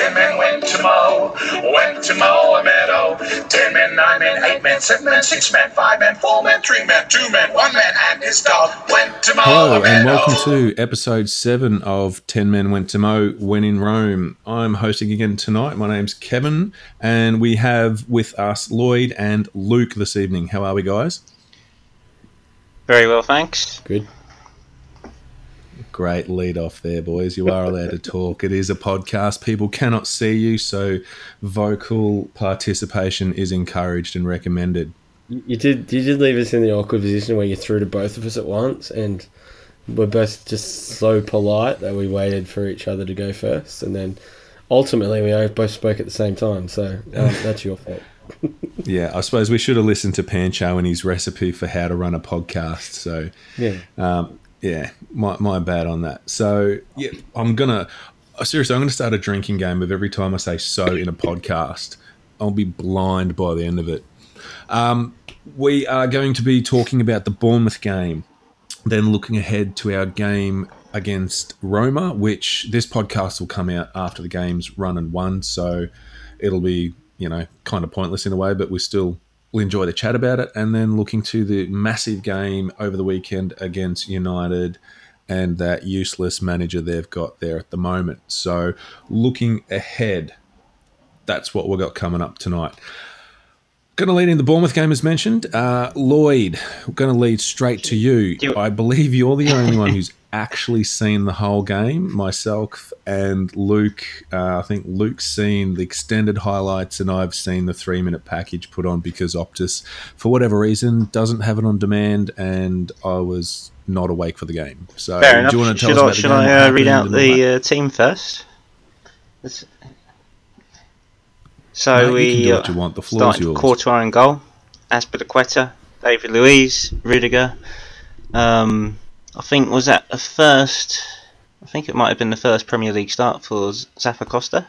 Ten men went to mow, went to mow a meadow. Ten men, nine men, eight men, seven men, six men, five men, four men, three men, two men, one man, and his dog went to mow Hello, a meadow. and welcome to episode seven of 10 Men Went to Mow When in Rome. I'm hosting again tonight. My name's Kevin, and we have with us Lloyd and Luke this evening. How are we, guys? Very well, thanks. Good. Great lead off there, boys. You are allowed to talk. It is a podcast. People cannot see you, so vocal participation is encouraged and recommended. You did. You did leave us in the awkward position where you threw to both of us at once, and we're both just so polite that we waited for each other to go first, and then ultimately we both spoke at the same time. So um, that's your fault. Yeah, I suppose we should have listened to Pancho and his recipe for how to run a podcast. So, Yeah. Um, yeah, my, my bad on that. So, yeah, I'm gonna uh, seriously, I'm gonna start a drinking game of every time I say "so" in a podcast. I'll be blind by the end of it. Um, we are going to be talking about the Bournemouth game, then looking ahead to our game against Roma, which this podcast will come out after the game's run and won. So it'll be, you know, kind of pointless in a way, but we're still will enjoy the chat about it. And then looking to the massive game over the weekend against United and that useless manager they've got there at the moment. So looking ahead, that's what we've got coming up tonight. Going to lead in the Bournemouth game as mentioned. Uh, Lloyd, we're going to lead straight to you. I believe you're the only one who's actually seen the whole game. Myself and Luke, uh, I think Luke's seen the extended highlights, and I've seen the three minute package put on because Optus, for whatever reason, doesn't have it on demand, and I was not awake for the game. So, Fair do enough. you want to tell should us I, about the should I uh, read out the uh, team first? So you we what you want. The floor's started yours. Courtois in goal, Azpilicueta, David Luiz, Rudiger. Um, I think was that the first. I think it might have been the first Premier League start for Zappacosta.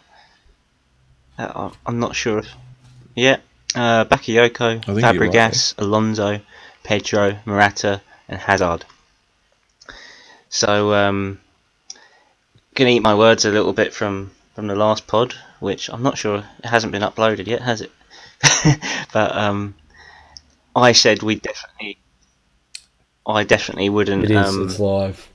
Uh, I'm not sure. If, yeah, uh, Bakayoko, I right, Fabregas, Alonso, Pedro, Morata, and Hazard. So, um, gonna eat my words a little bit from from the last pod, which I'm not sure it hasn't been uploaded yet, has it? but um, I said we definitely, I definitely wouldn't It is. um, it's live.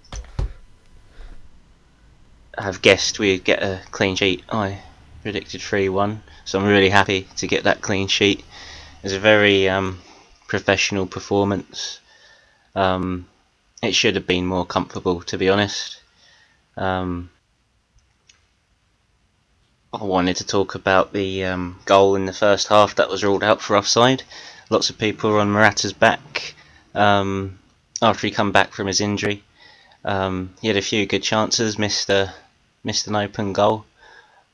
have guessed we'd get a clean sheet. I predicted 3 1, so I'm really happy to get that clean sheet. It's a very um, professional performance. Um, it should have been more comfortable, to be honest. Um, I wanted to talk about the um, goal in the first half that was ruled out for offside. Lots of people were on Morata's back um, after he come back from his injury. Um, he had a few good chances, missed a missed an open goal,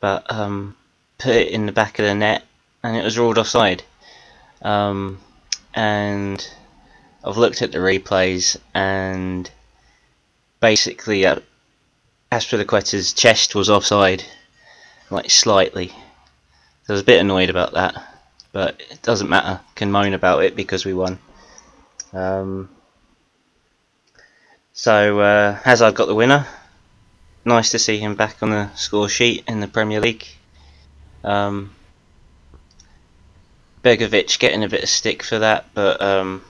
but um, put it in the back of the net, and it was ruled offside. Um, and I've looked at the replays, and basically, uh, Azpilicueta's chest was offside, like slightly. I was a bit annoyed about that, but it doesn't matter. Can moan about it because we won. Um, so uh, Hazard got the winner. Nice to see him back on the score sheet in the Premier League. Um, Begovic getting a bit of stick for that, but um,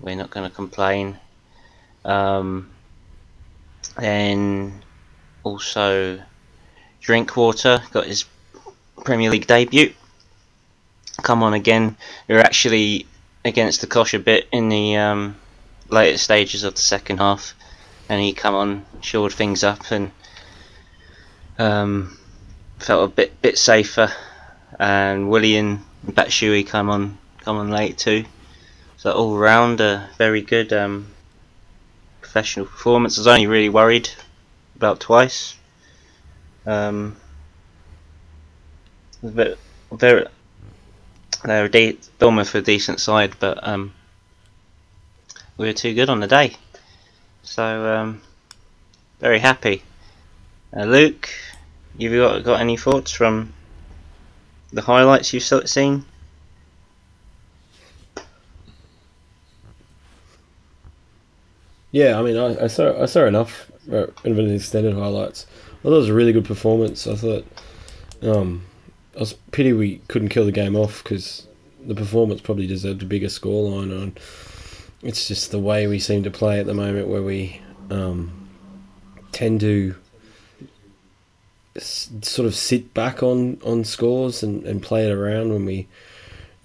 we're not going to complain. Um, then also Drinkwater got his Premier League debut. Come on again. We were actually against the Kosh a bit in the um, later stages of the second half, and he come on, shored things up, and um, felt a bit bit safer. And Willian and Batshuayi come on come on late too. So all round a very good um, professional performance. I was only really worried about twice. Um, bit, very, they're a de- Bournemouth a decent side, but um, we were too good on the day. So um, very happy. Uh, Luke, you've got got any thoughts from the highlights you've seen? Yeah, I mean, I, I saw I saw enough uh, of an extended highlights. I thought it was a really good performance. I thought Um, I was a pity we couldn't kill the game off because the performance probably deserved a bigger scoreline. On it's just the way we seem to play at the moment, where we um, tend to s- sort of sit back on, on scores and, and play it around when we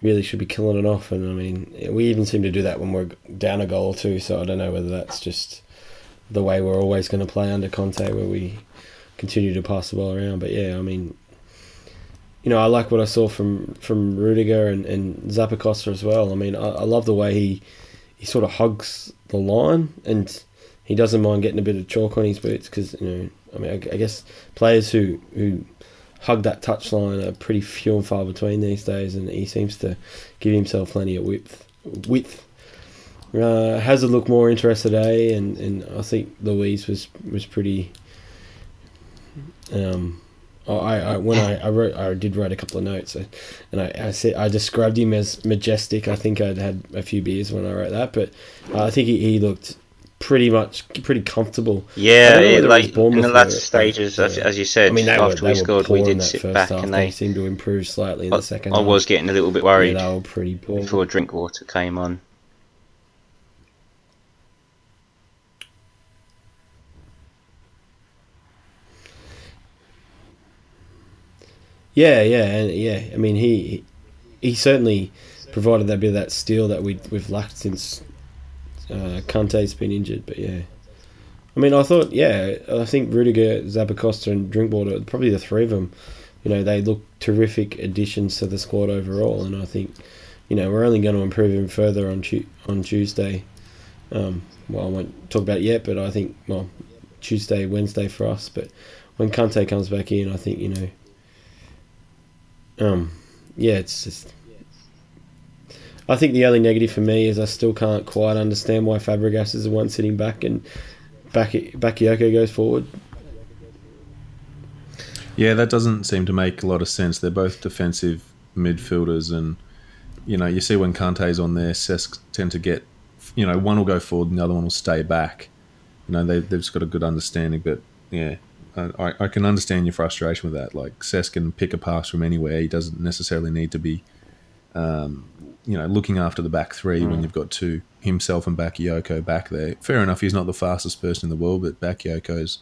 really should be killing it off. And I mean, we even seem to do that when we're down a goal too. So I don't know whether that's just the way we're always going to play under Conte, where we continue to pass the ball around. But yeah, I mean, you know, I like what I saw from from Rudiger and and Zappacosta as well. I mean, I, I love the way he he sort of hugs the line and he doesn't mind getting a bit of chalk on his boots because you know, I mean, I, I guess players who who hug that touchline are pretty few and far between these days, and he seems to give himself plenty of width. Width. Uh, Hazard looked more interested, eh? And, and I think Luiz was was pretty. Um, I, I when I, I wrote I did write a couple of notes, uh, and I, I said I described him as majestic. I think I'd had a few beers when I wrote that, but I think he, he looked pretty much pretty comfortable. Yeah, yeah, like in the latter stages, as, yeah. as you said, I mean, they were, we scored, we did sit back half. and they they. seemed to improve slightly in I, the second I half. was getting a little bit yeah, worried they were pretty poor. before Drinkwater came on. Yeah, yeah, and yeah. I mean, he he certainly provided that bit of that steel that we we've lacked since uh, Kante's been injured. But yeah, I mean, I thought, yeah, I think Rudiger, Zappacosta, and Drinkwater, probably the three of them. You know, they look terrific additions to the squad overall, and I think, you know, we're only going to improve even further on tu- on Tuesday. Um, well, I won't talk about it yet, but I think well, Tuesday, Wednesday for us. But when Kante comes back in, I think you know. Um, yeah, it's just. I think the only negative for me is I still can't quite understand why Fabregas is the one sitting back and back Bakayoko goes forward. Yeah, that doesn't seem to make a lot of sense. They're both defensive midfielders, and you know, you see when Kante's on there, Cesc tend to get, you know, one will go forward and the other one will stay back. You know, they, they've just got a good understanding, but yeah, I, I can understand your frustration with that. Like, Cesc can pick a pass from anywhere. He doesn't necessarily need to be, um, you know, looking after the back three when you've got two, himself and Bakayoko back there. Fair enough, he's not the fastest person in the world, but Bakayoko's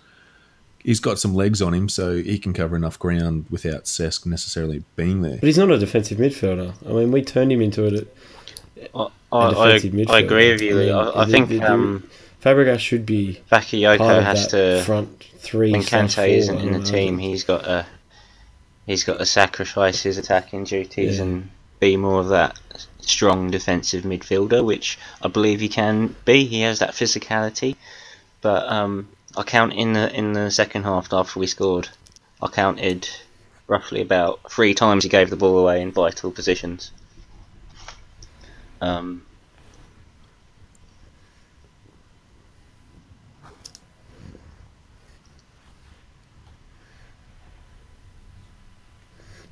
he's got some legs on him, so he can cover enough ground without Cesc necessarily being there. But he's not a defensive midfielder. I mean, we turned him into a, I, a I, defensive I, midfielder. I agree with you. I mean, I, I think the- the- um, Fabregas should be part Bakayoko has that to. front three. When Kante isn't in the team, he's got to he's got to sacrifice his attacking duties Yeah. and be more of that strong defensive midfielder, which I believe he can be. He has that physicality, but um, I count in the in the second half after we scored, I counted roughly about three times he gave the ball away in vital positions. Um,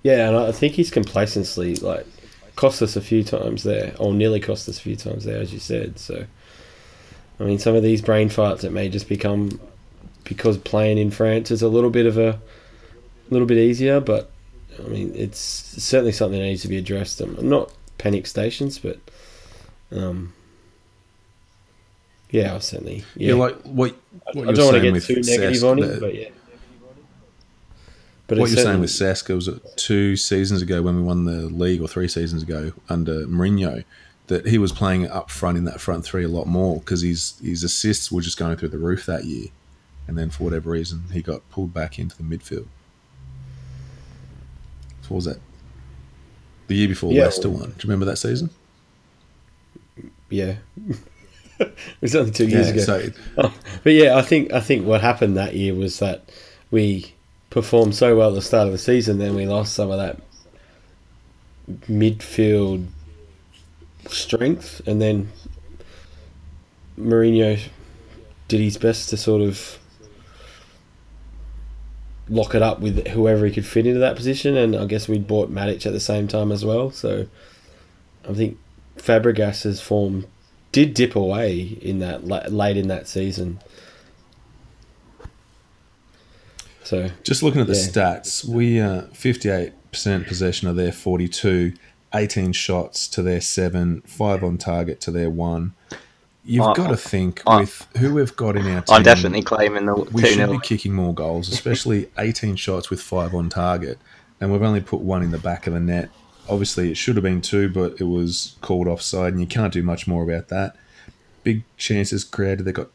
Yeah, and I think his complacency like cost us a few times there, or nearly cost us a few times there, as you said. So, I mean, some of these brain farts it may just become because playing in France is a little bit of a little bit easier, but I mean, it's certainly something that needs to be addressed. Um, not panic stations, but um, yeah, certainly yeah. Yeah, like what, what I you're don't want to get too negative on him, but yeah. But what you're saying with Saska was it two seasons ago when we won the league, or three seasons ago under Mourinho, that he was playing up front in that front three a lot more because his his assists were just going through the roof that year, and then for whatever reason he got pulled back into the midfield. So what was that? The year before Yeah, Leicester won. Do you remember that season? Yeah. it was only two years ago. So Oh, but yeah, I think I think what happened that year was that we performed so well at the start of the season, then we lost some of that midfield strength, and then Mourinho did his best to sort of lock it up with whoever he could fit into that position, and I guess we bought Matic at the same time as well. So I think Fabregas's form did dip away in that late in that season. So Just looking at the Yeah. stats, we uh, 58% possession of their 42, 18 shots to their 7, 5 on target to their 1. You've I- got to think I- with who we've got in our team. I'm definitely claiming the we 2 should 0. be kicking more goals, especially 18 shots with 5 on target. And we've only put one in the back of the net. Obviously, it should have been two, but it was called offside, and you can't do much more about that. Big chances created. They got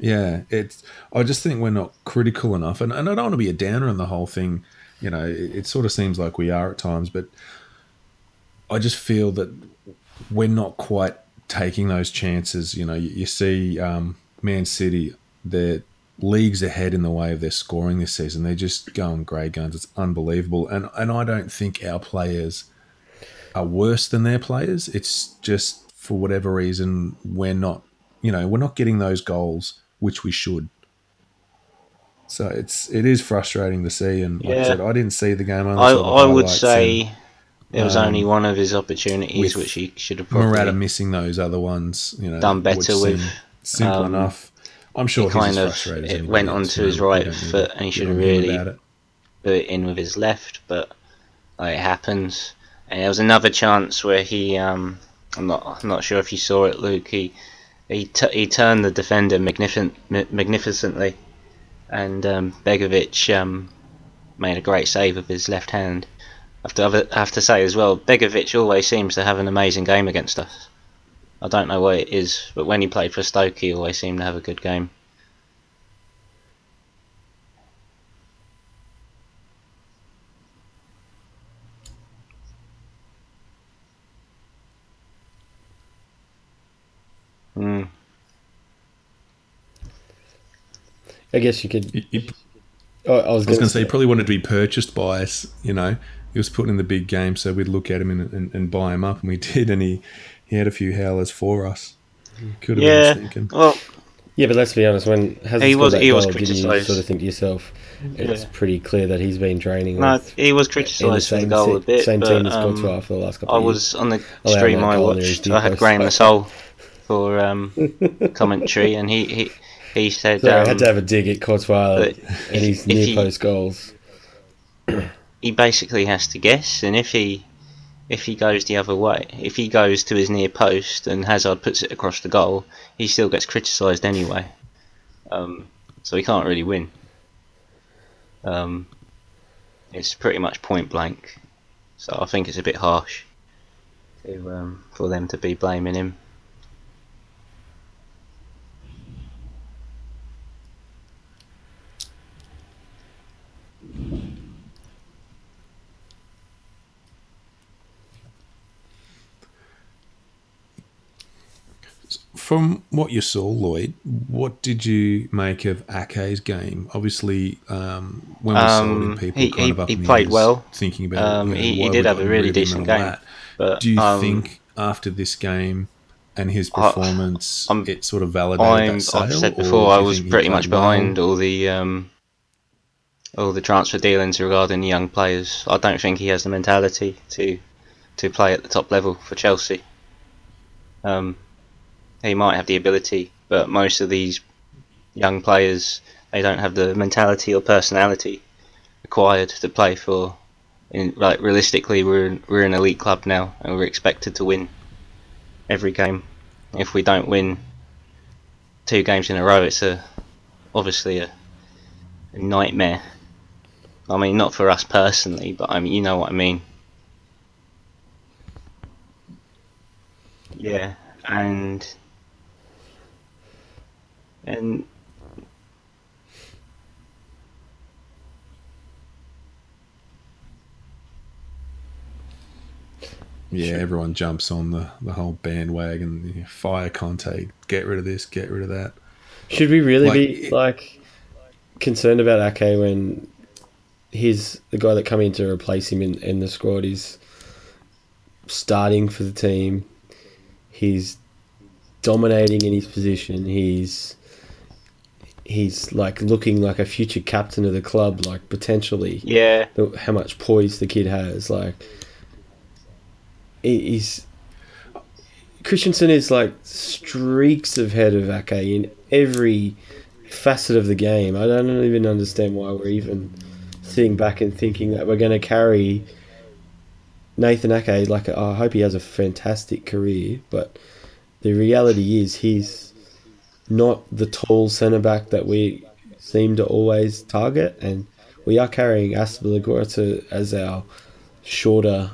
yeah, it's. I just think we're not critical enough, and, and I don't want to be a downer on the whole thing. You know, it, it sort of seems like we are at times, but I just feel that we're not quite taking those chances. You know, you, you see um, Man City, they're leagues ahead in the way of their scoring this season. They're just going grey guns. It's unbelievable, and and I don't think our players are worse than their players. It's just for whatever reason we're not. You know, we're not getting those goals which we should. So it's it is frustrating to see, and like I said, I didn't see the game. I, I would say it was um, only one of his opportunities which he should have and probably Morata missing those other ones. You know, done better with. simple um, enough. I'm sure he kind of it went onto you his right foot and he should have really it. put it in with his left, but like, it happens. And there was another chance where he, um, I'm not, I'm not sure if you saw it, Luke. He, he, t- he turned the defender magnificent, ma- magnificently, and um, Begovic um, made a great save with his left hand. I have to, have I have to say as well, Begovic always seems to have an amazing game against us. I don't know what it is, but when he played for Stoke, he always seemed to have a good game. I guess you could. He- he- Oh, I was was going going to say he probably wanted to be purchased by us. You know, he was put in the big game, so we'd look at him and, and, and buy him up, and we did, and he he had a few howlers for us. Could have Yeah, been thinking. well, Yeah, but let's be honest. When has He was- that he was goal, didn't you criticised. sort of think to yourself, it's Yeah. pretty clear that he's been training no, with he was in the criticised for the same, goal a bit. same but, team as um, Courtois for the last couple I of years. was on the stream I goal near his watched. I had deep Graham post. Masol for um, commentary, and he he, he said So I um, had to have a dig at Courtois and his near he- post goals. he basically has to guess, and if he if he goes the other way, if he goes to his near post and Hazard puts it across the goal, he still gets criticised anyway. Um, so he can't really win. Um, it's pretty much point blank. So I think it's a bit harsh to, um, for them to be blaming him. From what you saw, Lloyd, what did you make of Ake's game? Obviously, um, when we sold him, Um, people he- kind he- of up he played well. thinking about. Um, you know, he- he did have a really rid of him decent game. But Do you um, think after this game and his performance, I'm- it sort of validated I'm, that sale? I've said before I was pretty much well? behind all the um, all the transfer dealings regarding young players. I don't think he has the mentality to to play at the top level for Chelsea. Um, he might have the ability, but most of these young players they don't have the mentality or personality required to play for. In, like realistically, we're we're an elite club now, and we're expected to win every game. If we don't win two games in a row, it's a obviously a, a nightmare. I mean, not for us personally, but I mean, you know what I mean. Yeah, and and Yeah, everyone jumps on the, the whole bandwagon. you know, Fire Conte, get rid of this, get rid of that. Should we really Like, be like concerned about Ake when he's the guy that come in to replace him in, in the squad is starting for the team. He's dominating in his position. He's he's like looking like a future captain of the club, like potentially yeah, the- how much poise the kid has. Like, he- he's Christensen is like streaks ahead of Ake in every facet of the game. I don't even understand why we're even sitting back and thinking that we're going to carry Nathan Ake. Like, I hope he has a fantastic career, but the reality is he's not the tall centre back that we seem to always target, and we are carrying Azpi as our shorter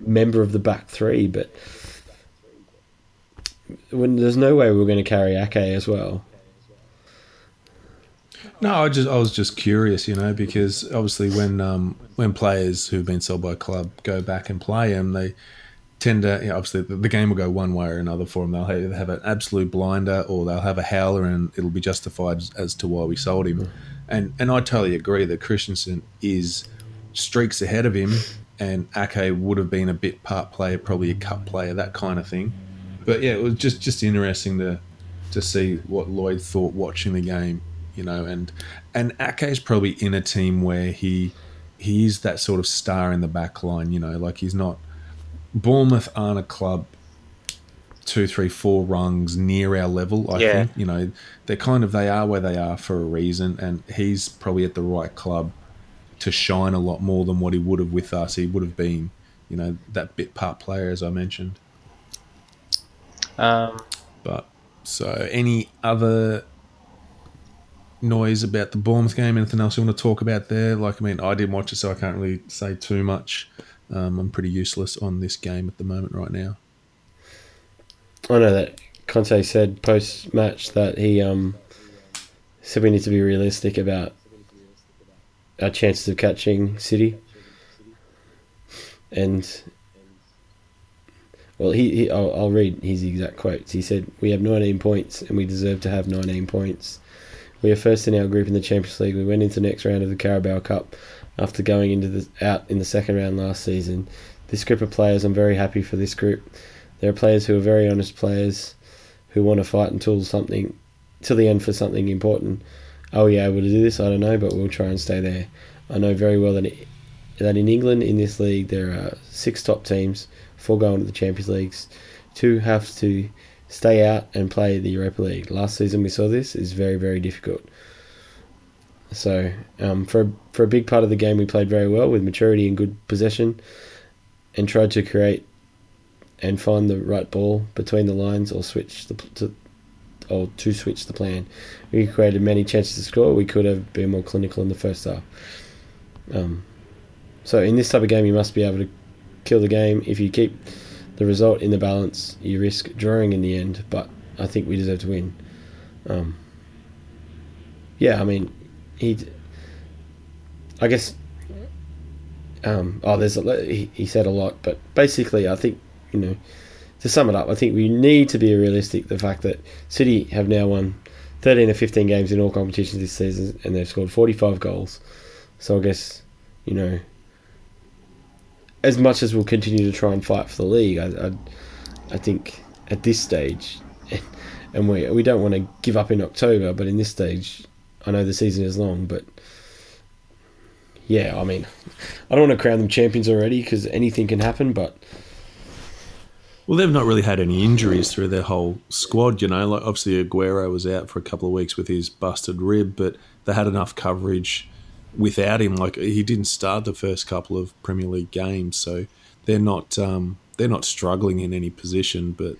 member of the back three, but when there's no way we're going to carry Ake as well. No, I just I was just curious, you know, because obviously when um, when players who've been sold by a club go back and play them, they tend to you know, obviously the, the, game will go one way or another for them. They'll have, have, an absolute blinder, or they'll have a howler, and it'll be justified as, as to why we sold him. And and I totally agree that Christensen is streaks ahead of him, and Ake would have been a bit part player, probably a cut player, that kind of thing. But yeah, it was just just interesting to to see what Lloyd thought watching the game you know, and and Ake is probably in a team where he he is that sort of star in the back line, you know, like he's not Bournemouth aren't a club two, three, four rungs near our level, I yeah. think. You know, they're kind of they are where they are for a reason and he's probably at the right club to shine a lot more than what he would have with us. He would have been, you know, that bit part player as I mentioned. Um but so any other noise about the Bournemouth game? Anything else you want to talk about there? Like, I mean, I didn't watch it, so I can't really say too much. Um, I'm pretty useless on this game at the moment right now. I know that Conte said post match that he um, said we need to be realistic about our chances of catching City. And well, he, he I'll, I'll read his exact quotes. He said, "We have 19 points, and we deserve to have 19 points." We are first in our group in the Champions League. We went into the next round of the Carabao Cup after going into the out in the second round last season. This group of players, I'm very happy for this group. There are players who are very honest players who want to fight until something, till the end for something important. Are we able to do this? I don't know, but we'll try and stay there. I know very well that it, that in England in this league there are six top teams, four going to the Champions Leagues. Two have to stay out and play the Europa League. Last season we saw this is very very difficult. So um, for for a big part of the game we played very well with maturity and good possession, and tried to create and find the right ball between the lines or switch the to, or to switch the plan. We created many chances to score. We could have been more clinical in the first half. Um, so in this type of game, you must be able to kill the game if you keep the result in the balance, you risk drawing in the end, but I think we deserve to win. Um, yeah, I mean, he. I guess. Um, oh, there's a, he, he said a lot, but basically, I think you know, to sum it up, I think we need to be realistic. The fact that City have now won 13 or 15 games in all competitions this season, and they've scored 45 goals. So I guess you know as much as we'll continue to try and fight for the league, I, I, I think at this stage, and we we don't want to give up in October, but in this stage, I know the season is long, but yeah, I mean, I don't want to crown them champions already because anything can happen, but. Well, they've not really had any injuries through their whole squad, you know. Like obviously Aguero was out for a couple of weeks with his busted rib, but they had enough coverage without him. Like he didn't start the first couple of Premier League games, so they're not um, they're not struggling in any position. But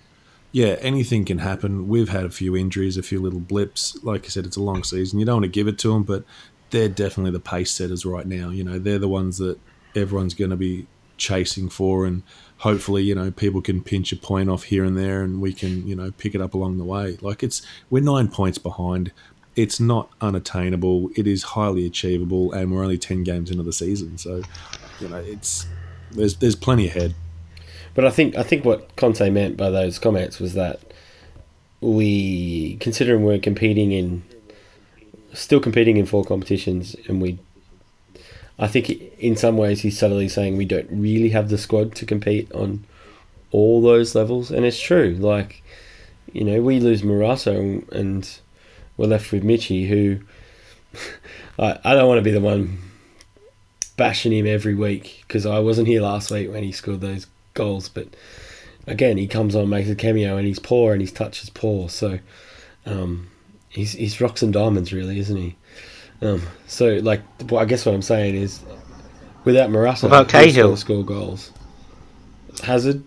yeah, anything can happen. We've had a few injuries, a few little blips. Like I said, it's a long season. You don't want to give it to them, but they're definitely the pace setters right now. You know, they're the ones that everyone's going to be chasing for and hopefully you know people can pinch a point off here and there and we can you know pick it up along the way like it's we're nine points behind it's not unattainable. It is highly achievable, and we're only ten games into the season, so you know it's there's there's plenty ahead. But I think I think what Conte meant by those comments was that we, considering we're competing in, still competing in four competitions, and we, I think in some ways he's subtly saying we don't really have the squad to compete on all those levels, and it's true. Like, you know, we lose Morata and, and we're left with Michy, who I, I don't want to be the one bashing him every week because I wasn't here last week when he scored those goals. But again, he comes on, makes a cameo, and he's poor, and his touch is poor. So um, he's he's rocks and diamonds, really, isn't he? Um, so like, well, I guess what I'm saying is, without Morata, about Cahill? score goals. Hazard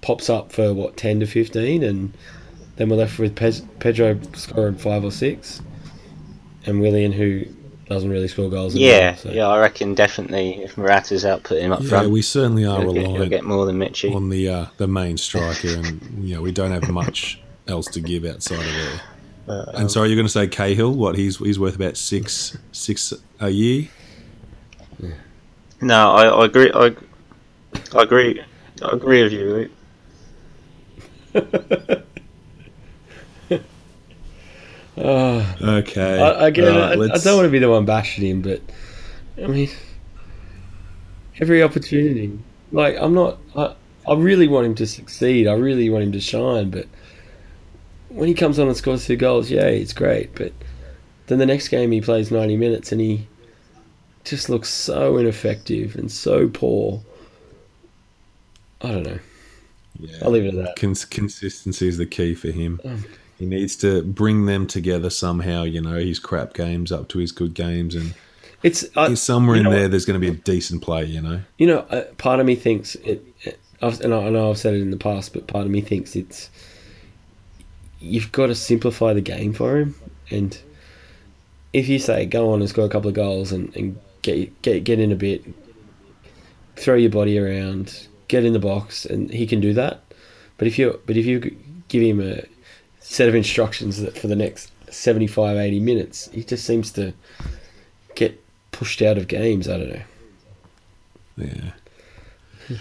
pops up for what ten to fifteen, and then we're left with Pe- Pedro scoring five or six, and Willian who doesn't really score goals. at Yeah, all, so. yeah, I reckon definitely if Morata's output him up Yeah, front, we certainly are he'll, get, reliant get more than Michy. on the uh, the main striker, and you know we don't have much else to give outside of there. and sorry, you're going to say Cahill? What he's he's worth about six six a year? No, I, I agree. I, I agree. I agree with you. Oh, Okay. I, again, Right, I, I don't want to be the one bashing him, but I mean, every opportunity. Like, I'm not. I, I really want him to succeed. I really want him to shine. But when he comes on and scores two goals, yeah, it's great. But then the next game he plays 90 minutes and he just looks so ineffective and so poor. I don't know. Yeah. I'll leave it at that. Cons- consistency is the key for him. Um, he needs to bring them together somehow. You know, his crap games up to his good games, and It's he's somewhere in know there. There's going to be a decent play. You know. You know, uh, part of me thinks it, it I've, and I I know I've said it in the past, but part of me thinks it's you've got to simplify the game for him. And if you say go on and score a couple of goals and, and get get get in a bit, throw your body around, get in the box, and he can do that. But if you but if you give him a set of instructions that for the next 75, 80 minutes, he just seems to get pushed out of games. I don't know. Yeah.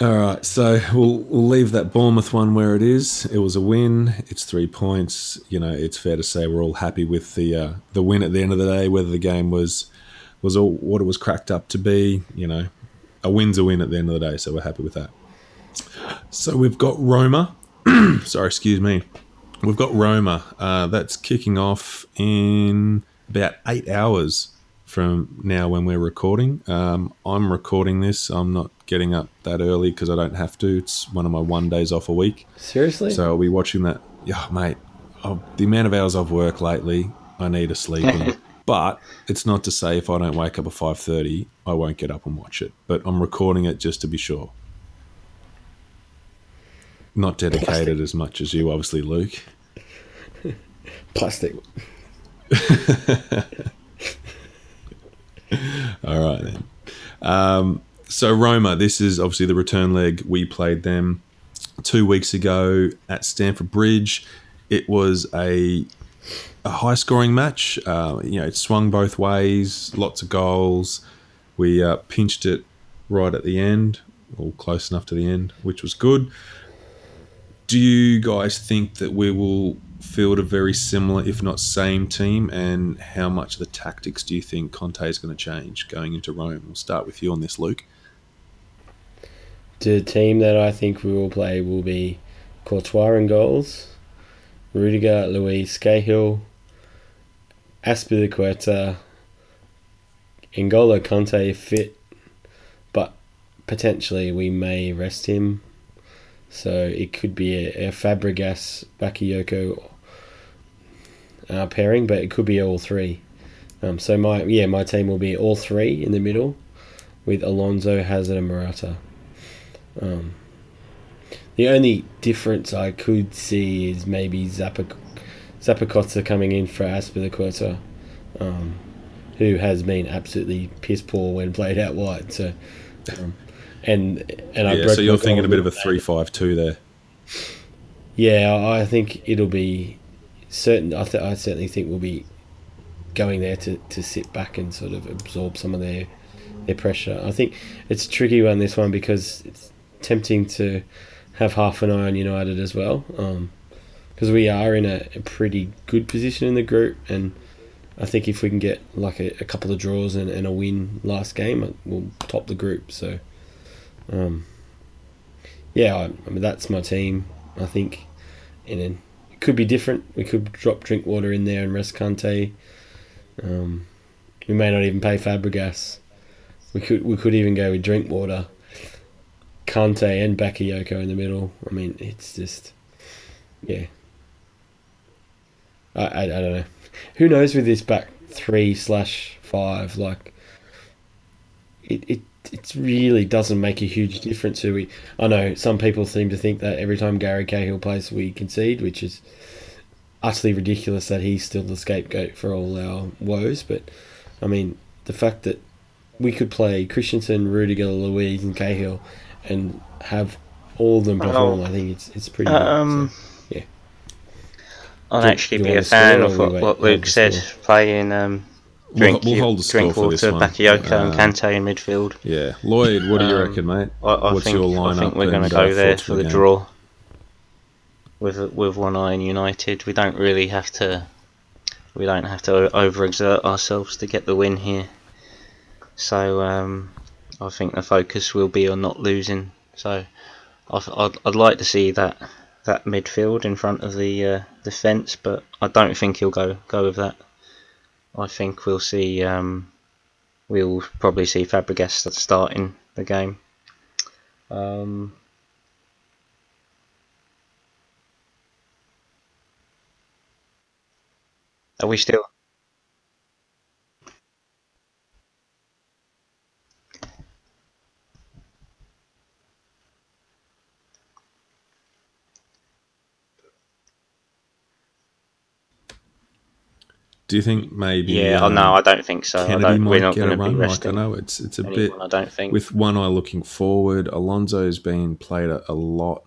All right, so we'll we'll leave that Bournemouth one where it is. It was a win. It's three points. You know, it's fair to say we're all happy with the uh, the win at the end of the day. Whether the game was was all what it was cracked up to be, you know, a win's a win at the end of the day. So we're happy with that. So we've got Roma. Sorry, excuse me. We've got Roma. Uh, that's kicking off in about eight hours from now when we're recording. Um, I'm recording this. I'm not getting up that early because I don't have to. It's one of my one days off a week. Seriously? So I'll be watching that. Yeah, mate. Oh, the amount of hours I've worked lately, I need a sleep in. but it's not to say if I don't wake up at five thirty, I won't get up and watch it. But I'm recording it just to be sure. Not dedicated as much as you, obviously, Luke. Plastic. All right then. Um, so Roma, this is obviously the return leg. We played them two weeks ago at Stamford Bridge. It was a a high scoring match. Uh, you know, it swung both ways. Lots of goals. We uh, pinched it right at the end, or close enough to the end, which was good. Do you guys think that we will field a very similar, if not same team? And how much of the tactics do you think Conte is going to change going into Rome? We'll start with you on this, Luke. The team that I think we will play will be Courtois in goals, Rudiger, Luiz, Cahill, Azpilicueta, N'Golo Kante fit, but potentially we may rest him. So it could be a, a Fabregas Bakayoko uh, pairing, but it could be all three. Um, so my yeah, my team will be all three in the middle, with Alonso, Hazard, and Morata. Um, the only difference I could see is maybe Zappa, Zappacosta coming in for Azpilicueta, um, who has been absolutely piss poor when played out wide. So, um, and and I yeah, so you're thinking a bit of a three-five-two there. Yeah, I think it'll be certain. I, th- I certainly think we'll be going there to, to sit back and sort of absorb some of their their pressure. I think it's a tricky one this one because it's tempting to have half an eye on United as well, um, because we are in a, a pretty good position in the group, and I think if we can get like a, a couple of draws and, and a win last game, uh, we'll top the group. So, um, yeah, I, I mean that's my team. I think and then it could be different. We could drop Drinkwater in there and rest Kante. Um, we may not even pay Fabregas. We could we could even go with Drinkwater, Kante and Bakayoko in the middle. I mean, it's just yeah. I, I, I don't know. Who knows with this back three slash five? Like, it, it it really doesn't make a huge difference who we. I know some people seem to think that every time Gary Cahill plays, we concede, which is utterly ridiculous that he's still the scapegoat for all our woes. But I mean, the fact that we could play Christensen, Rudiger, Luiz, and Cahill, and have all of them perform, Oh. I think it's it's pretty. Um, good. So, yeah. I'd Do- actually do be a want the score fan of what, what Luke said, playing um, drink, we'll hold the score for this Drinkwater, one. Bakayoko, and Um, Kante in midfield. Yeah, Lloyd, what do you Um, reckon, mate? I, I What's think, your I lineup? think we're going to go uh, there for the game? draw. With with one eye on United, we don't really have to. We don't have to overexert ourselves to get the win here. So um, I think the focus will be on not losing. So I'd, I'd, I'd like to see that that midfield in front of the uh, defence, but I don't think he'll go go with that. I think we'll see. Um, we'll probably see Fabregas starting the game. Um, are we still? Do you think maybe? Yeah. oh um, no, I don't think so. I Kenedy don't, might we're not get going a to run. Like I resting know it's it's a bit. I don't think. with one eye looking forward. Alonso's been played a, a lot.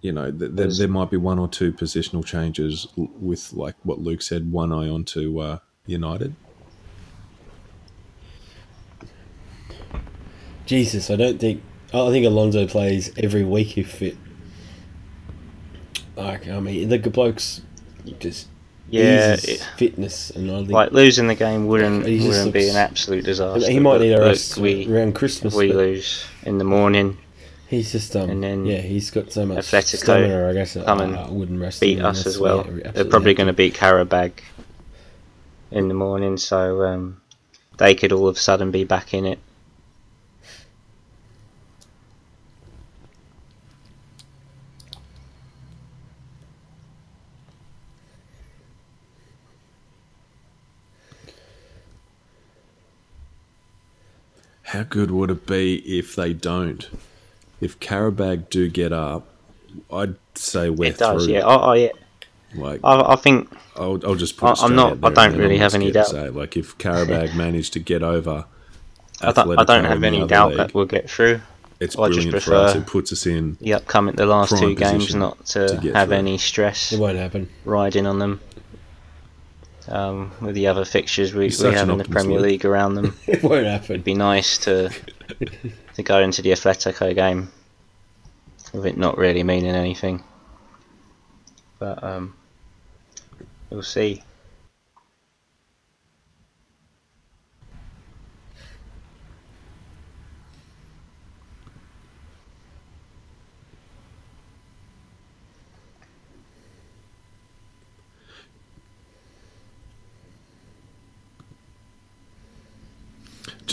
You know, th- there, there might be one or two positional changes l- with, like what Luke said, one eye onto uh, United. Jesus, I don't think. I think Alonso plays every week if fit. Like, I mean, the good blokes just yeah, it, fitness, and I think like losing the game wouldn't wouldn't be an absolute disaster. he might need a rest We around Christmas. we lose in the morning, he's just um, and then yeah, he's got so much Atletico stamina. I guess come and I wouldn't rest beat him us as well. absolutely They're probably going to beat Qarabag in the morning, so um, they could all of a sudden be back in it. How good would it be if they don't? If Qarabag do get up, I'd say we're it does, through. yeah. Oh, oh, yeah. Like I, I think I'll, I'll just put. I- it I'm not- out there I don't really have any scared doubt. Say, like if Qarabag managed to get over, I don't, I Atletico don't have any doubt league, that we'll get through. it's I just brilliant for us. It puts us in. The upcoming, the last two games, not to, to have through. any stress It won't happen. riding on them. Um, with the other fixtures we, we have in the Premier Luke. League around them, It won't happen. it'd be nice to to go into the Atletico game with it not really meaning anything. But um, we'll see.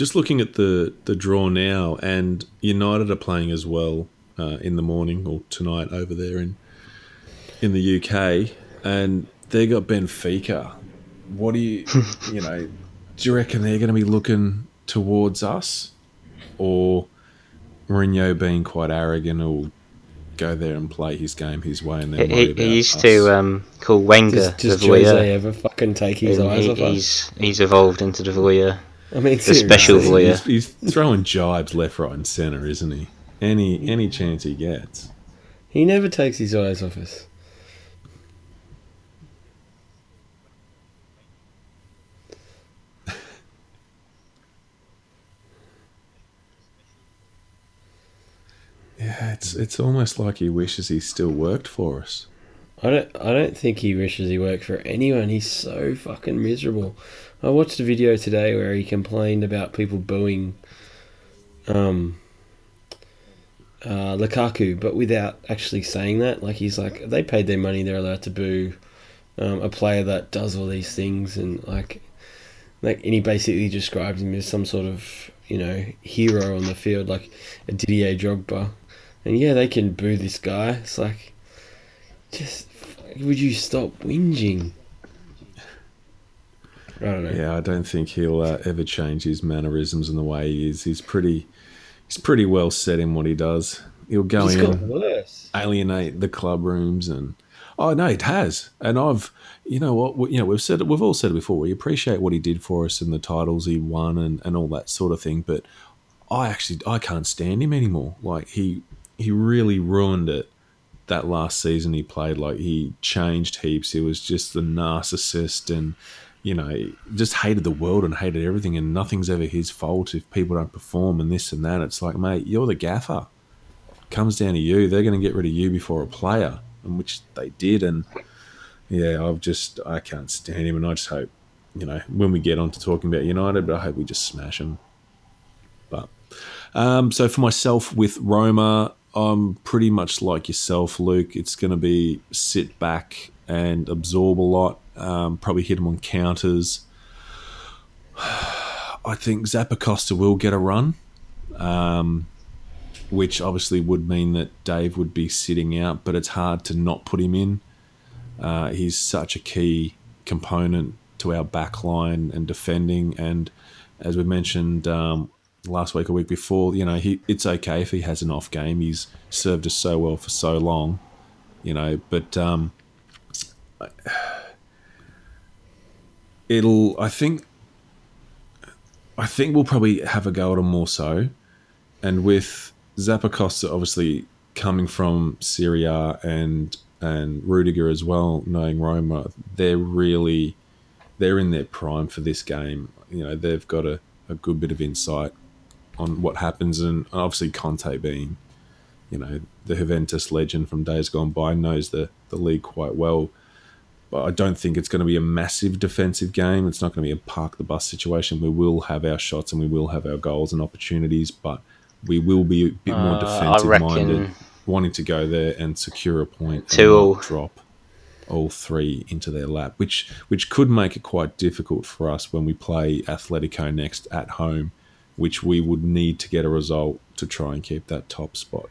Just looking at the the draw now, and United are playing as well uh, in the morning or tonight over there in in the UK, and they got Benfica. What do you you know? Do you reckon they're going to be looking towards us, or Mourinho being quite arrogant, or go there and play his game his way, and He, then worry he, about he used us? to um, call Wenger Does, the does voyeur. Jose ever fucking take his and eyes he- off us? he's he's evolved into the voyeur. I mean, the special voyeur. He's, he's throwing jibes left, right, and centre, isn't he? Any any chance he gets. He never takes his eyes off us. Yeah, it's it's almost like he wishes he still worked for us. I don't. I don't think he wishes he worked for anyone. He's so fucking miserable. I watched a video today where he complained about people booing, um, uh, Lukaku, but without actually saying that. Like he's like, they paid their money. They're allowed to boo um, a player that does all these things, and like, like, and he basically describes him as some sort of you know hero on the field, like a Didier Drogba. And yeah, they can boo this guy. It's like, just would you stop whinging? I don't know. Yeah, I don't think he'll uh, ever change his mannerisms and the way he is. He's pretty, he's pretty well set in what he does. He'll go It's in, alienate the club rooms, and oh no, it has. And I've, you know what, we- you know, we've said it, we've all said it before. We appreciate what he did for us and the titles he won and and all that sort of thing. But I actually, I can't stand him anymore. Like he, he really ruined it. That last season he played, like he changed heaps. He was just the narcissist and you know, just hated the world and hated everything, and nothing's ever his fault if people don't perform and this and that. It's like, mate, you're the gaffer. Comes down to you. They're going to get rid of you before a player, and which they did. And yeah, I've just I can't stand him, and I just hope, you know, when we get on to talking about United, but I hope we just smash him. But um, so for myself with Roma, I'm pretty much like yourself, Luke. It's going to be sit back and absorb a lot. Um, probably hit him on counters. I think Zappacosta will get a run, um, which obviously would mean that Dave would be sitting out, but it's hard to not put him in. Uh, he's such a key component to our back line and defending. And as we mentioned um, last week or week before, you know, he it's okay if he has an off game. He's served us so well for so long, you know. But um, it'll. I think. I think we'll probably have a go at him more so, and with Zappacosta obviously coming from Serie A and and Rudiger as well, knowing Roma, they're really they're in their prime for this game. You know, they've got a, a good bit of insight on what happens, and obviously Conte being, you know, the Juventus legend from days gone by, knows the the league quite well. But I don't think it's going to be a massive defensive game. It's not going to be a park the bus situation. We will have our shots and we will have our goals and opportunities, but we will be a bit more Uh, defensive minded, wanting to go there and secure a point and Two not drop all three into their lap, which which could make it quite difficult for us when we play Atletico next at home, which we would need to get a result to try and keep that top spot.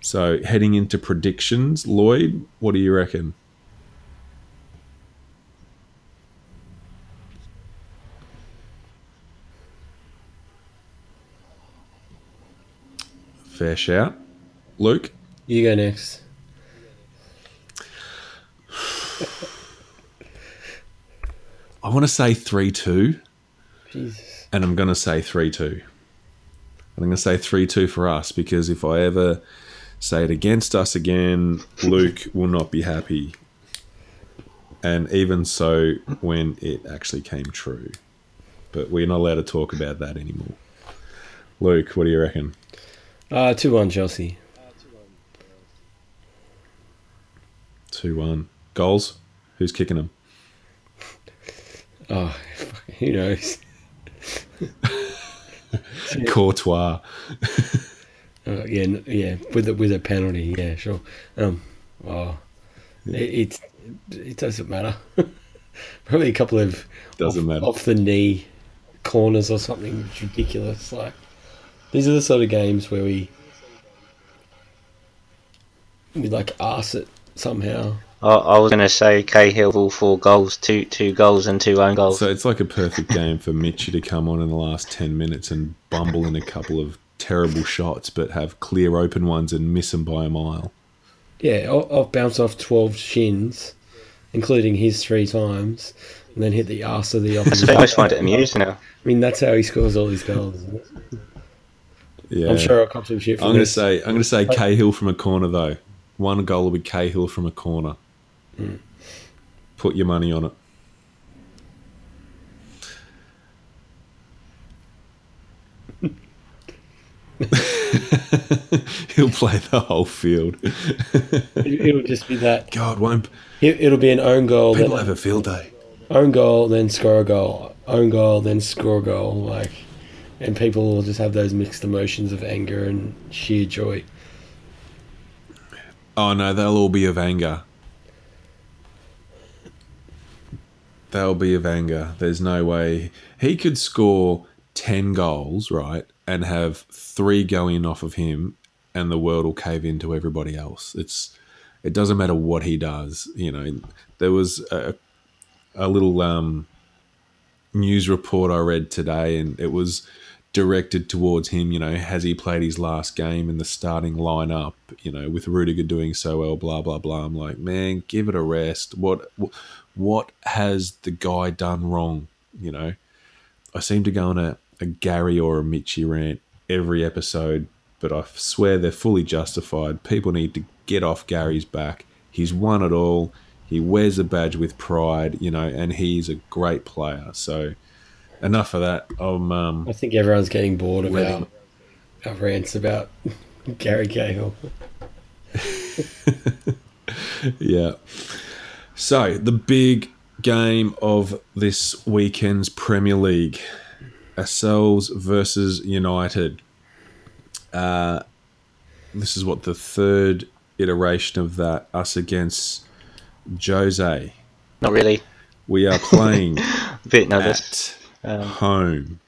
So heading into predictions, Lloyd, what do you reckon? Fair shout. Luke? You go next. I want to say 3 2, Jesus. and I'm going to say 3 2. And I'm going to say 3 2 for us because if I ever say it against us again, Luke will not be happy. And even so, when it actually came true. But we're not allowed to talk about that anymore. Luke, what do you reckon? Uh, 2 1 Chelsea. 2 1. Goals? Who's kicking them? Oh, who knows? Courtois. Uh, yeah, yeah, with a, with a penalty, yeah, sure. Um, oh, it, it it doesn't matter. Probably a couple of Doesn't off, matter. off the knee corners or something ridiculous. Like these are the sort of games where we we like arse it somehow. I, I was going to say Cahill all four goals, two two goals and two own goals. So it's like a perfect game for Michy to come on in the last 10 minutes and bumble in a couple of terrible shots, but have clear open ones and miss them by a mile. Yeah, I'll, I'll bounce off twelve shins, including his three times, and then hit the arse of the I opposition. almost find it amusing now. I mean, that's how he scores all his goals. Yeah. I'm sure I'll cop some shit. I'm going to say I'm going to say Cahill from a corner though. One goal will be Cahill from a corner. Hmm. Put your money on it. He'll play the whole field. It'll just be that. God, won't it- It'll be an own goal, people have a field day? own goal, then score a goal, own goal, then score a goal. Like, and people will just have those mixed emotions of anger and sheer joy. Oh no, they'll all be of anger. They'll be of anger. There's no way he could score ten goals, right, and have three going off of him, and the world will cave in to everybody else. It's it doesn't matter what he does. You know, there was a, a little um, news report I read today, and it was directed towards him. You know, has he played his last game in the starting lineup? You know, with Rudiger doing so well, blah blah blah. I'm like, man, give it a rest. What what has the guy done wrong? You know, I seem to go on a, a Gary or a Michy rant every episode, but I swear they're fully justified. People need to get off Gary's back. He's won it all. He wears the badge with pride, you know, and he's a great player. So enough of that. Um, um, I think everyone's getting bored of Letting- our, our rants about Gary Cahill. yeah. So the big game of this weekend's Premier League, ourselves versus United. Uh, this is what the third iteration of that. Us against Jose. Not really. We are playing A bit nervous. At home.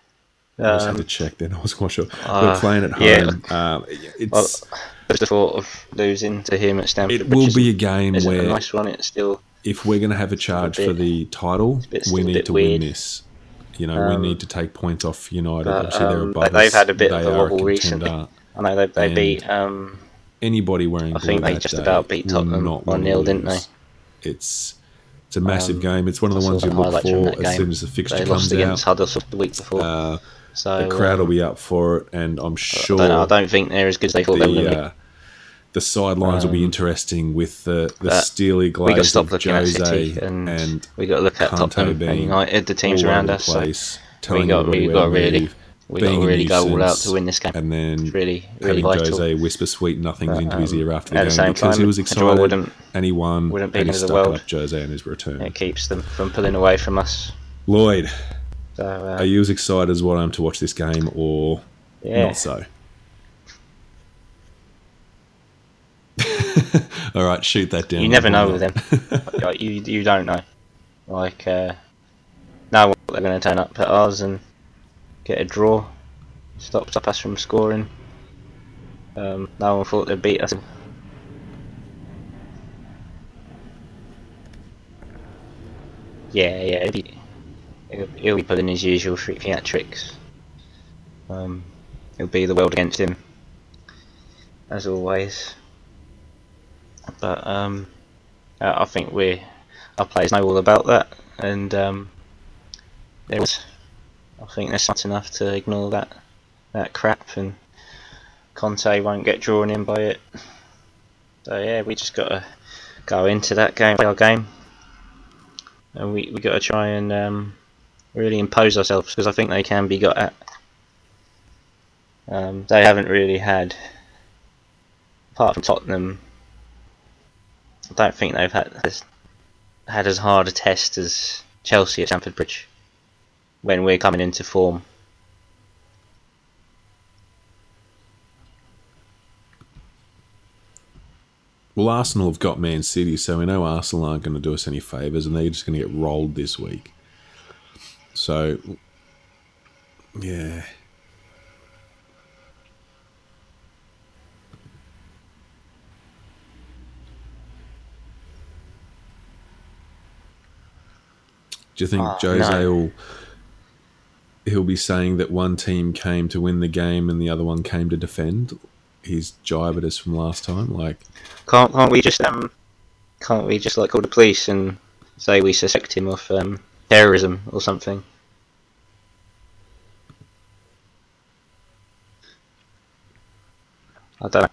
I just had Um, to check then. I wasn't quite sure. uh, We're playing at yeah. home. Um, it's Well, Just the thought of losing to him at Stamford it will be a game where a nice one. It's still if we're going to have a charge bit- for the title, bit- we need to win this. You know, we Um, need to take points off United. but, Obviously, they're um, above they- they've us. had a bit They of a wobble recently. I know they, they And beat um, Anybody wearing I think they just about beat Tottenham not 1-0, didn't they? It's it's a massive Um, game. It's one of the ones you look for as game. soon as the fixture they comes lost against out. Huddersfield the week before. Uh, so the crowd will um, be up for it, and I'm sure I don't. I don't think they're as good as they thought they were. the uh, the sidelines will be Um, interesting with the the steely we got to glaze stop of looking at Jose City and, and we got to look at Kanté Tottenham being and United, the teams around us. the So place, we got we got really we got being to really go all out to win this game. and then It's really really vital. Jose whisper sweet nothings But, into his um, ear after the game because he was excited wouldn't- and he won wouldn't be and he the end of the world. up Jose in his return. It keeps them from pulling away from us. Lloyd, So uh, are you as excited as what I am to watch this game or yeah, not so? All right, shoot that down. you never know with them. You you don't know. Like uh, what they're going to turn up at ours and get a draw. Stop us from scoring. Um, no one thought they'd beat us. Yeah, yeah. He'll be, he'll, be pulling his usual three theatrics. Um, it'll be the world against him, as always. But um, I think we, our players know all about that, and um, there was, I think they're smart enough to ignore that that crap, and Conte won't get drawn in by it. So yeah, we just got to go into that game, play our game, and we we got to try and um, really impose ourselves because I think they can be got at. Um, they haven't really had, apart from Tottenham, I don't think they've had had as hard a test as Chelsea at Stamford Bridge when we're coming into form. Well, Arsenal have got Man City, so we know Arsenal aren't going to do us any favours, and they're just going to get rolled this week. So, yeah. Do you think Oh, Jose no. will? He'll be saying that one team came to win the game and the other one came to defend. His jibe at us from last time, like Can't can't we just um can't we just like call the police and say we suspect him of um, terrorism or something? I don't know.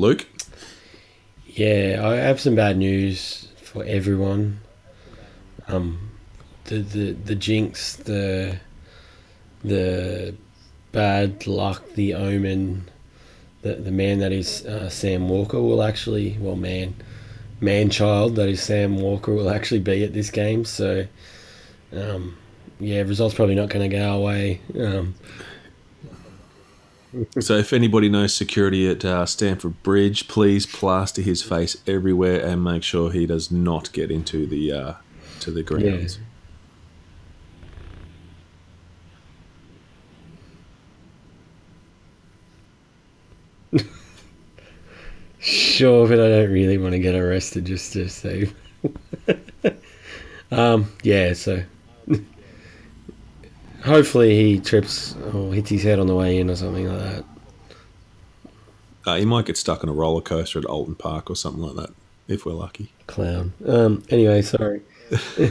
Luke. Yeah, I have some bad news for everyone. Um, the the, the jinx, the the bad luck, the omen, the the man that is uh, Sam Walker will actually well man man child that is Sam Walker will actually be at this game. So um, yeah, results probably not going to go our way. Um, So if anybody knows security at uh, Stamford Bridge, please plaster his face everywhere and make sure he does not get into the uh, to the grounds. Sure, but I don't really want to get arrested just to save. um, yeah, so hopefully he trips or hits his head on the way in or something like that. Uh, he might get stuck on a roller coaster at Alton Park or something like that if we're lucky. Clown. Um, anyway, sorry.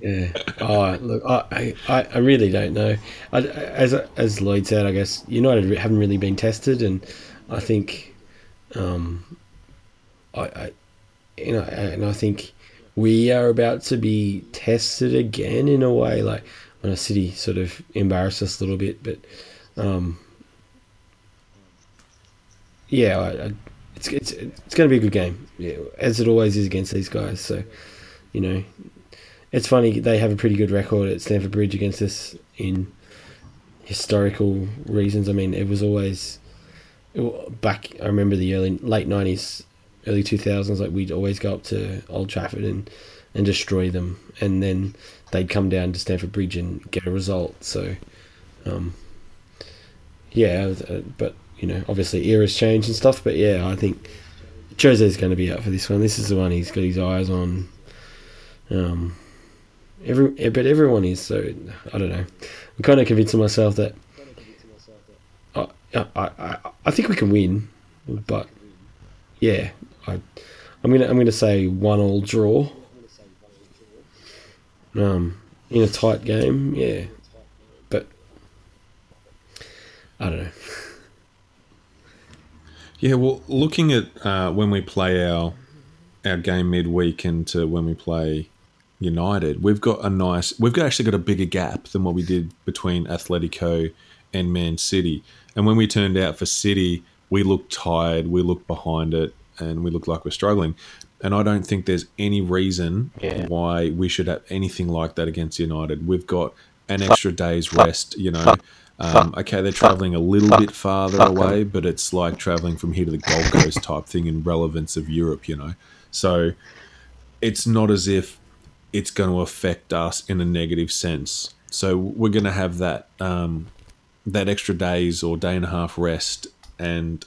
yeah. Oh, look, I, I, I really don't know. I, as as Lloyd said, I guess United haven't really been tested, and I think, um, I, I you know, and I think we are about to be tested again in a way, like when a city sort of embarrassed us a little bit, but, um, yeah, I, I, it's it's it's going to be a good game, yeah, as it always is against these guys. So, you know, it's funny they have a pretty good record at Stamford Bridge against us in historical reasons. I mean, it was always it, back. I remember the early late nineties, early two thousands. Like we'd always go up to Old Trafford and and destroy them, and then they'd come down to Stamford Bridge and get a result. So, um, yeah, uh, but you know, obviously eras change and stuff. But yeah, I think Jose's going to be up for this one. This is the one he's got his eyes on. Um, every but everyone is so. I don't know. I'm kind of convincing myself that. I, I, I, I think we can win, but yeah, I, I'm gonna I'm gonna say one all draw. Um, in a tight game, yeah, but I don't know. Yeah, well, looking at uh, when we play our our game midweek and to when we play United, we've got a nice, we've got actually got a bigger gap than what we did between Atletico and Man City. And when we turned out for City, we looked tired, we looked behind it, and we looked like we're struggling. And I don't think there's any reason Yeah. why we should have anything like that against United. We've got an extra day's rest, you know. Um, okay, they're traveling a little bit farther away, but it's like traveling from here to the Gold Coast type thing in relevance of Europe, you know. So it's not as if it's going to affect us in a negative sense. So we're going to have that um, that extra days or day and a half rest, and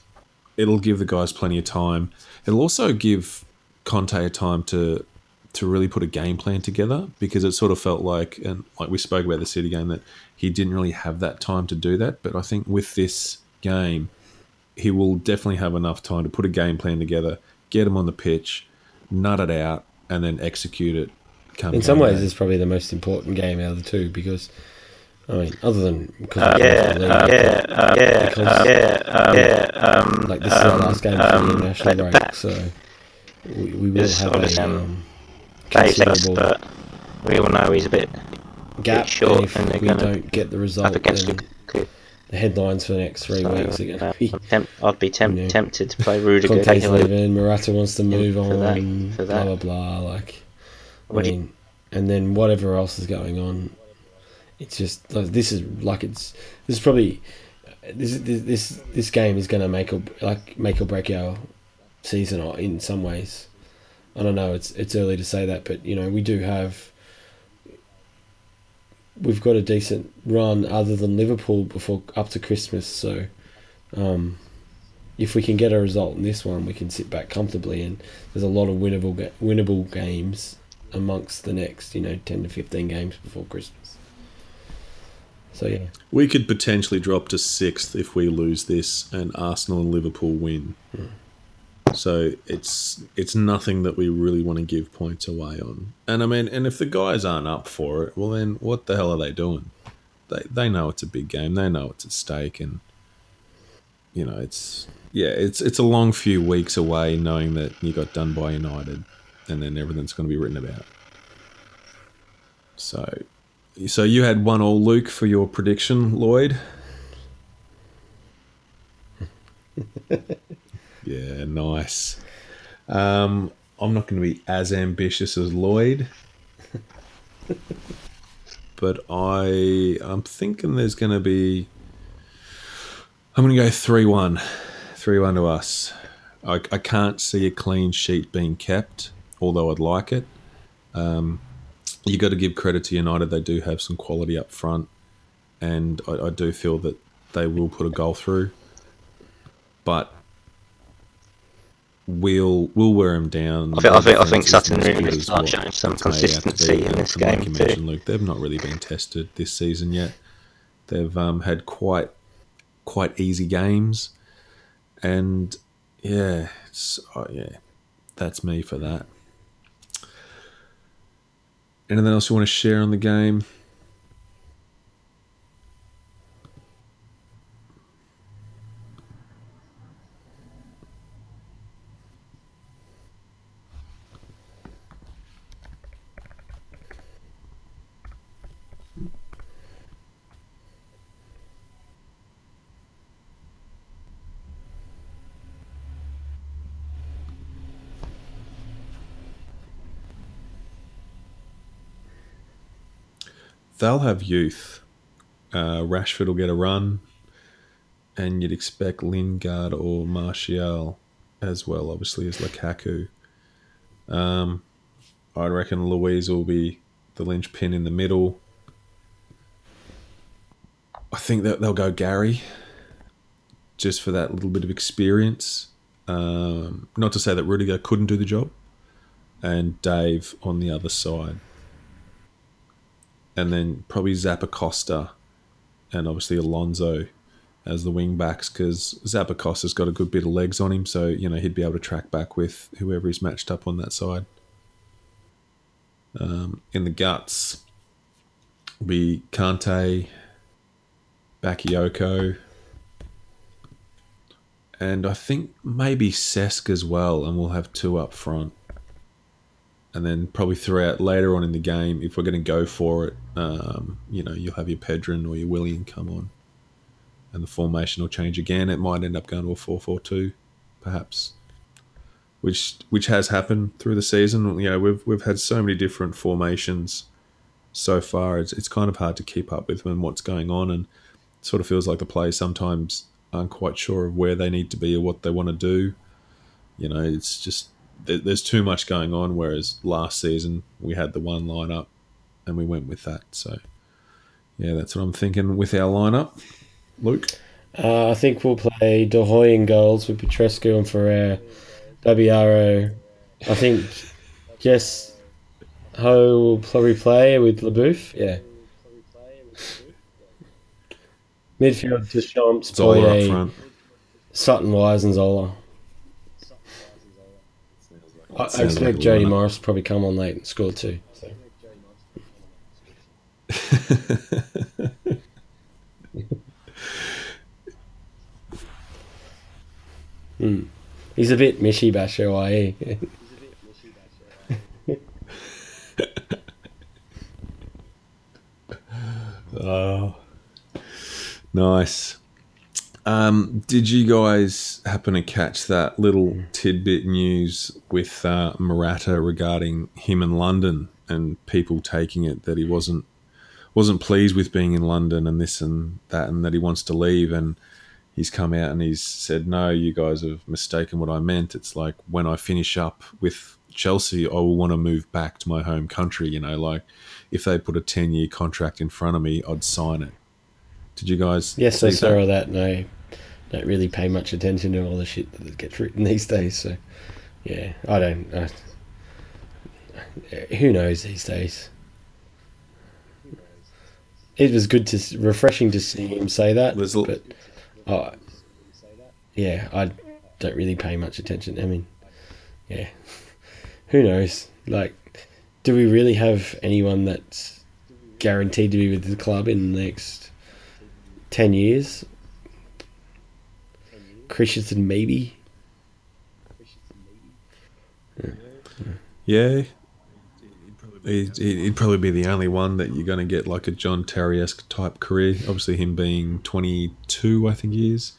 it'll give the guys plenty of time. It'll also give Conte a time to to really put a game plan together because it sort of felt like and like we spoke about the City game that he didn't really have that time to do that. But I think with this game, he will definitely have enough time to put a game plan together, get him on the pitch, nut it out, and then execute it. Come In some ways, day. it's probably the most important game out of the two because, I mean, other than because Uh, yeah, league, uh, yeah, uh, yeah, because- uh, yeah, um, yeah, um, like this is our um, last game for um, the international at break, back. so we, we will Yes, have a um, considerable but we all know he's a bit gap. short and if and we don't get the result, against then the headlines for the next three So, weeks are going to uh, be temp- I'd be temp- you know, tempted to play Rudiger. Conte's leaving, Morata wants to move for on, that- for blah that. blah blah. Like, I What you- mean, and then whatever else is going on, it's just like, this is like it's this is probably this this this, this game is going to make or like make or break our season in some ways. I don't know. It's it's early to say that, but you know we do have. We've got a decent run other than Liverpool before up to Christmas, so um, if we can get a result in this one, we can sit back comfortably. And there's a lot of winnable ga- winnable games amongst the next, you know, ten to fifteen games before Christmas. So yeah, We could potentially drop to sixth if we lose this and Arsenal and Liverpool win. So it's it's nothing that we really want to give points away on. And I mean, and if the guys aren't up for it, well then what the hell are they doing? They they know it's a big game. They know it's at stake, and you know it's yeah it's it's a long few weeks away knowing that you got done by United, and then everything's going to be written about. So, so you had one all Luke for your prediction, Lloyd. yeah, nice. Um, I'm not going to be as ambitious as Lloyd, but I I'm thinking there's going to be. I'm going to go three one, three one to us. I, I can't see a clean sheet being kept, although I'd like it. Um, you got to give credit to United; they do have some quality up front, and I, I do feel that they will put a goal through. But we'll we'll wear them down. I think I think, I think Sutton really start showing some consistency in this And like game you too. mentioned, Luke, they've not really been tested this season yet. They've um, had quite quite easy games, and yeah, it's, oh, yeah, that's me for that. Anything else you want to share on the game? They'll have youth. Uh, Rashford will get a run, and you'd expect Lingard or Martial as well, obviously as Lukaku. Um, I reckon Luiz will be the linchpin in the middle. I think that they'll go Gary, just for that little bit of experience. Um, not to say that Rudiger couldn't do the job, and Dave on the other side and then probably Zappacosta and obviously Alonso as the wing backs because Zappacosta's got a good bit of legs on him, so you know he'd be able to track back with whoever he's matched up on that side. Um, in the guts, be Kante, Bakayoko, and I think maybe Cesc as well, and we'll have two up front and then probably throughout later on in the game, if we're going to go for it, um, you know, you'll have your Pedron or your Willian come on, and the formation will change again. It might end up going to a four-four-two, perhaps, which which has happened through the season. You know, we've we've had so many different formations so far. It's it's kind of hard to keep up with when what's going on, and sort of feels like the players sometimes aren't quite sure of where they need to be or what they want to do. You know, it's just there- there's too much going on. Whereas last season we had the one lineup, and we went with that. So yeah, that's what I'm thinking with our lineup. Luke, Uh, I think we'll play De Goey in goals with Petrescu and Ferrer. WRO. I think yes, Ho will probably play with Leboeuf. Yeah. Midfield Deschamps, Zola up Poirier, front. Sutton, Wise, and Zola. I, I like expect a Jody. Morris probably come on late and score too. So. Hmm. He's a bit Michy Batshuayi, why? Oh, nice. Um, did you guys happen to catch that little tidbit news with uh, Morata regarding him in London and people taking it that he wasn't wasn't pleased with being in London and this and that and that he wants to leave and he's come out and he's said no you guys have mistaken what I meant it's like when I finish up with Chelsea I will want to move back to my home country you know like if they put a 10 year contract in front of me I'd sign it did you guys yes, I see saw that? that. No, don't really pay much attention to all the shit that gets written these days. So, yeah, I don't. I, who knows these days? It was good to refreshing to see him say that, but oh, yeah, I don't really pay much attention. I mean, yeah, who knows? Like, do we really have anyone that's guaranteed to be with the club in the next ten years? Christensen, maybe. Yeah, He'd, he'd probably be the only one that you're going to get like a John Terry esque type career. Obviously, him being 22, I think he is.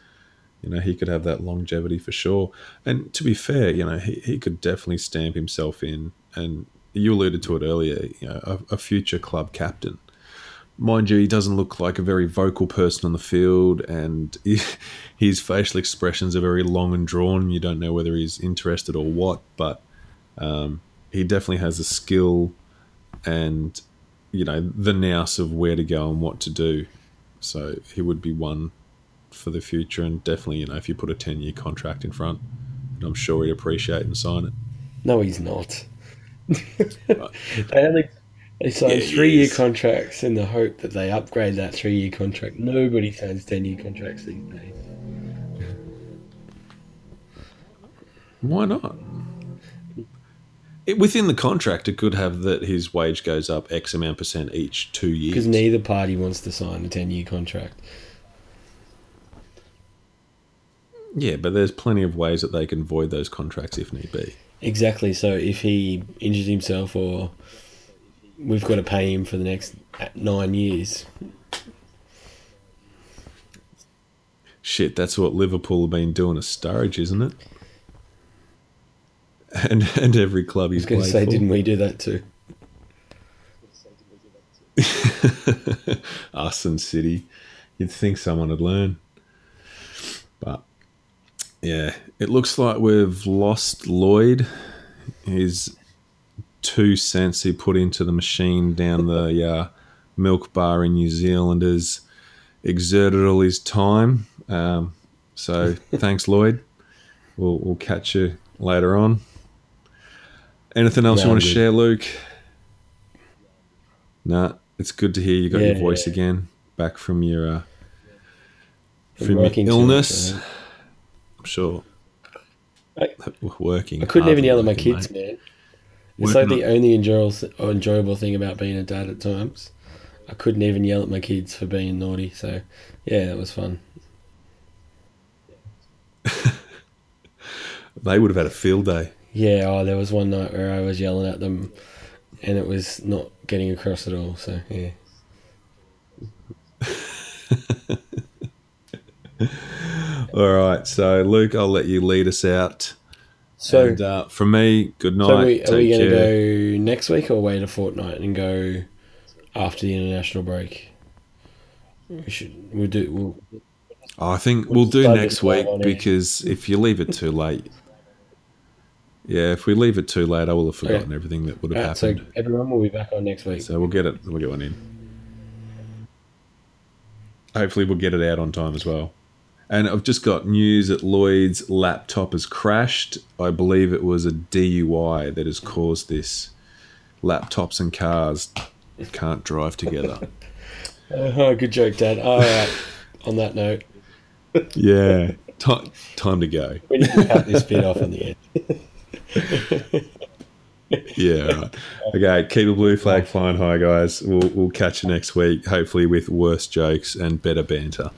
You know, he could have that longevity for sure. And to be fair, you know, he, he could definitely stamp himself in. And you alluded to it earlier, you know, a, a future club captain. Mind you, he doesn't look like a very vocal person on the field, and he, his facial expressions are very long and drawn. You don't know whether he's interested or what, but um, he definitely has the skill and you know the nous of where to go and what to do. So he would be one for the future, and definitely you know if you put a ten year contract in front, I'm sure he'd appreciate and sign it. No, he's not. they only they sign Yeah, three year contracts in the hope that they upgrade that three year contract. Nobody signs ten year contracts these days. Why not? It, within the contract, it could have that his wage goes up X amount percent each two years. Because neither party wants to sign a ten year contract. Yeah, but there's plenty of ways that they can void those contracts if need be. Exactly. So if he injures himself or we've got to pay him for the next nine years. Shit, that's what Liverpool have been doing to Sturridge, isn't it? And and every club I he's was going to say, for. didn't we do that too? Us and City. You'd think someone would learn. But yeah, it looks like we've lost Lloyd. His two cents he put into the machine down the uh, milk bar in New Zealand has exerted all his time. Um, so thanks, Lloyd. We'll, we'll catch you later on. Anything else No, you want to share, Luke? Nah, it's good to hear you got your Yeah. voice again, back from your uh, from your illness. much, I'm sure. I- working. I couldn't even yell at my kids, mate. man. It's like the only enjoyable, or enjoyable thing about being a dad at times. I couldn't even yell at my kids for being naughty. So, yeah, that was fun. They would have had a field day. Yeah, oh, there was one night where I was yelling at them, and it was not getting across at all. So, yeah. All right, so Luke, I'll let you lead us out. So, and, uh, from me, good night. so we, are Take we going to go next week or wait a fortnight and go after the international break? We should. We'll do. We'll, I think We'll we'll do next week because if you leave it too late, yeah, if we leave it too late, I will have forgotten everything that would have Alright, so happened. everyone will be back on next week. So we'll get it. We'll get one in. Hopefully, we'll get it out on time as well. And I've just got news that Lloyd's laptop has crashed. I believe it was a DUI that has caused this. Laptops and cars can't drive together. Oh, good joke, Dad. All right. on that note, yeah, time time to go. we need to cut this bit off in the end. Yeah, right. Okay, keep a blue flag flying high, guys. We'll we'll catch you next week. Hopefully with worse jokes and better banter.